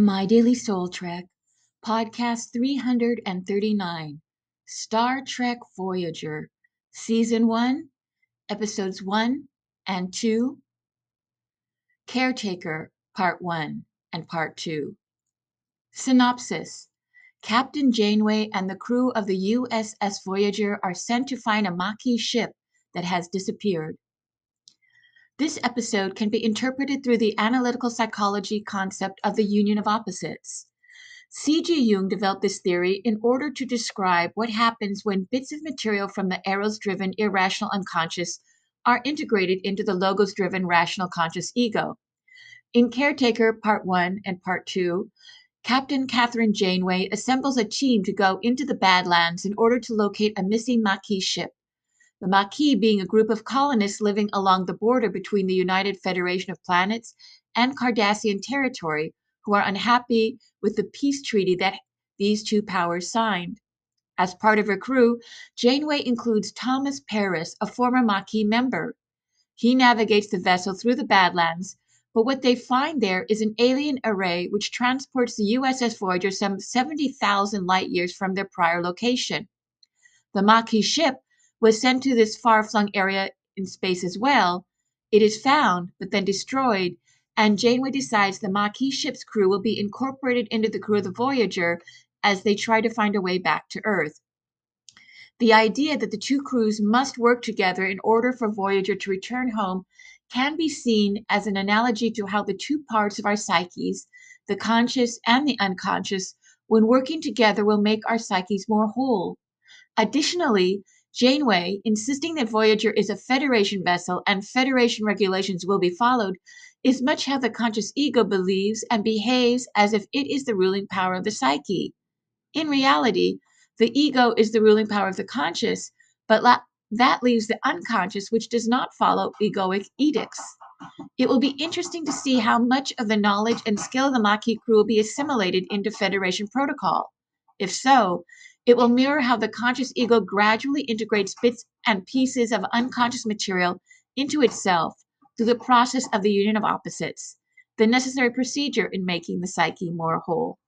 My Daily Soul Trek, Podcast 339, Star Trek Voyager, Season 1, Episodes 1 and 2, Caretaker, Part 1 and Part 2. Synopsis Captain Janeway and the crew of the USS Voyager are sent to find a Maquis ship that has disappeared. This episode can be interpreted through the analytical psychology concept of the union of opposites. C.G. Jung developed this theory in order to describe what happens when bits of material from the eros driven irrational unconscious are integrated into the logos driven rational conscious ego. In Caretaker Part 1 and Part 2, Captain Kathryn Janeway assembles a team to go into the Badlands in order to locate a missing Maquis ship the Maquis being a group of colonists living along the border between the United Federation of Planets and Cardassian territory who are unhappy with the peace treaty that these two powers signed. As part of her crew, Janeway includes Thomas Paris, a former Maquis member. He navigates the vessel through the Badlands, but what they find there is an alien array which transports the USS Voyager some 70,000 light years from their prior location. The Maquis ship was sent to this far flung area in space as well. It is found, but then destroyed, and Janeway decides the Maquis ship's crew will be incorporated into the crew of the Voyager as they try to find a way back to Earth. The idea that the two crews must work together in order for Voyager to return home can be seen as an analogy to how the two parts of our psyches, the conscious and the unconscious, when working together will make our psyches more whole. Additionally, Janeway, insisting that Voyager is a Federation vessel and Federation regulations will be followed, is much how the conscious ego believes and behaves as if it is the ruling power of the psyche. In reality, the ego is the ruling power of the conscious, but la- that leaves the unconscious, which does not follow egoic edicts. It will be interesting to see how much of the knowledge and skill of the Maquis crew will be assimilated into Federation protocol. If so, it will mirror how the conscious ego gradually integrates bits and pieces of unconscious material into itself through the process of the union of opposites, the necessary procedure in making the psyche more whole.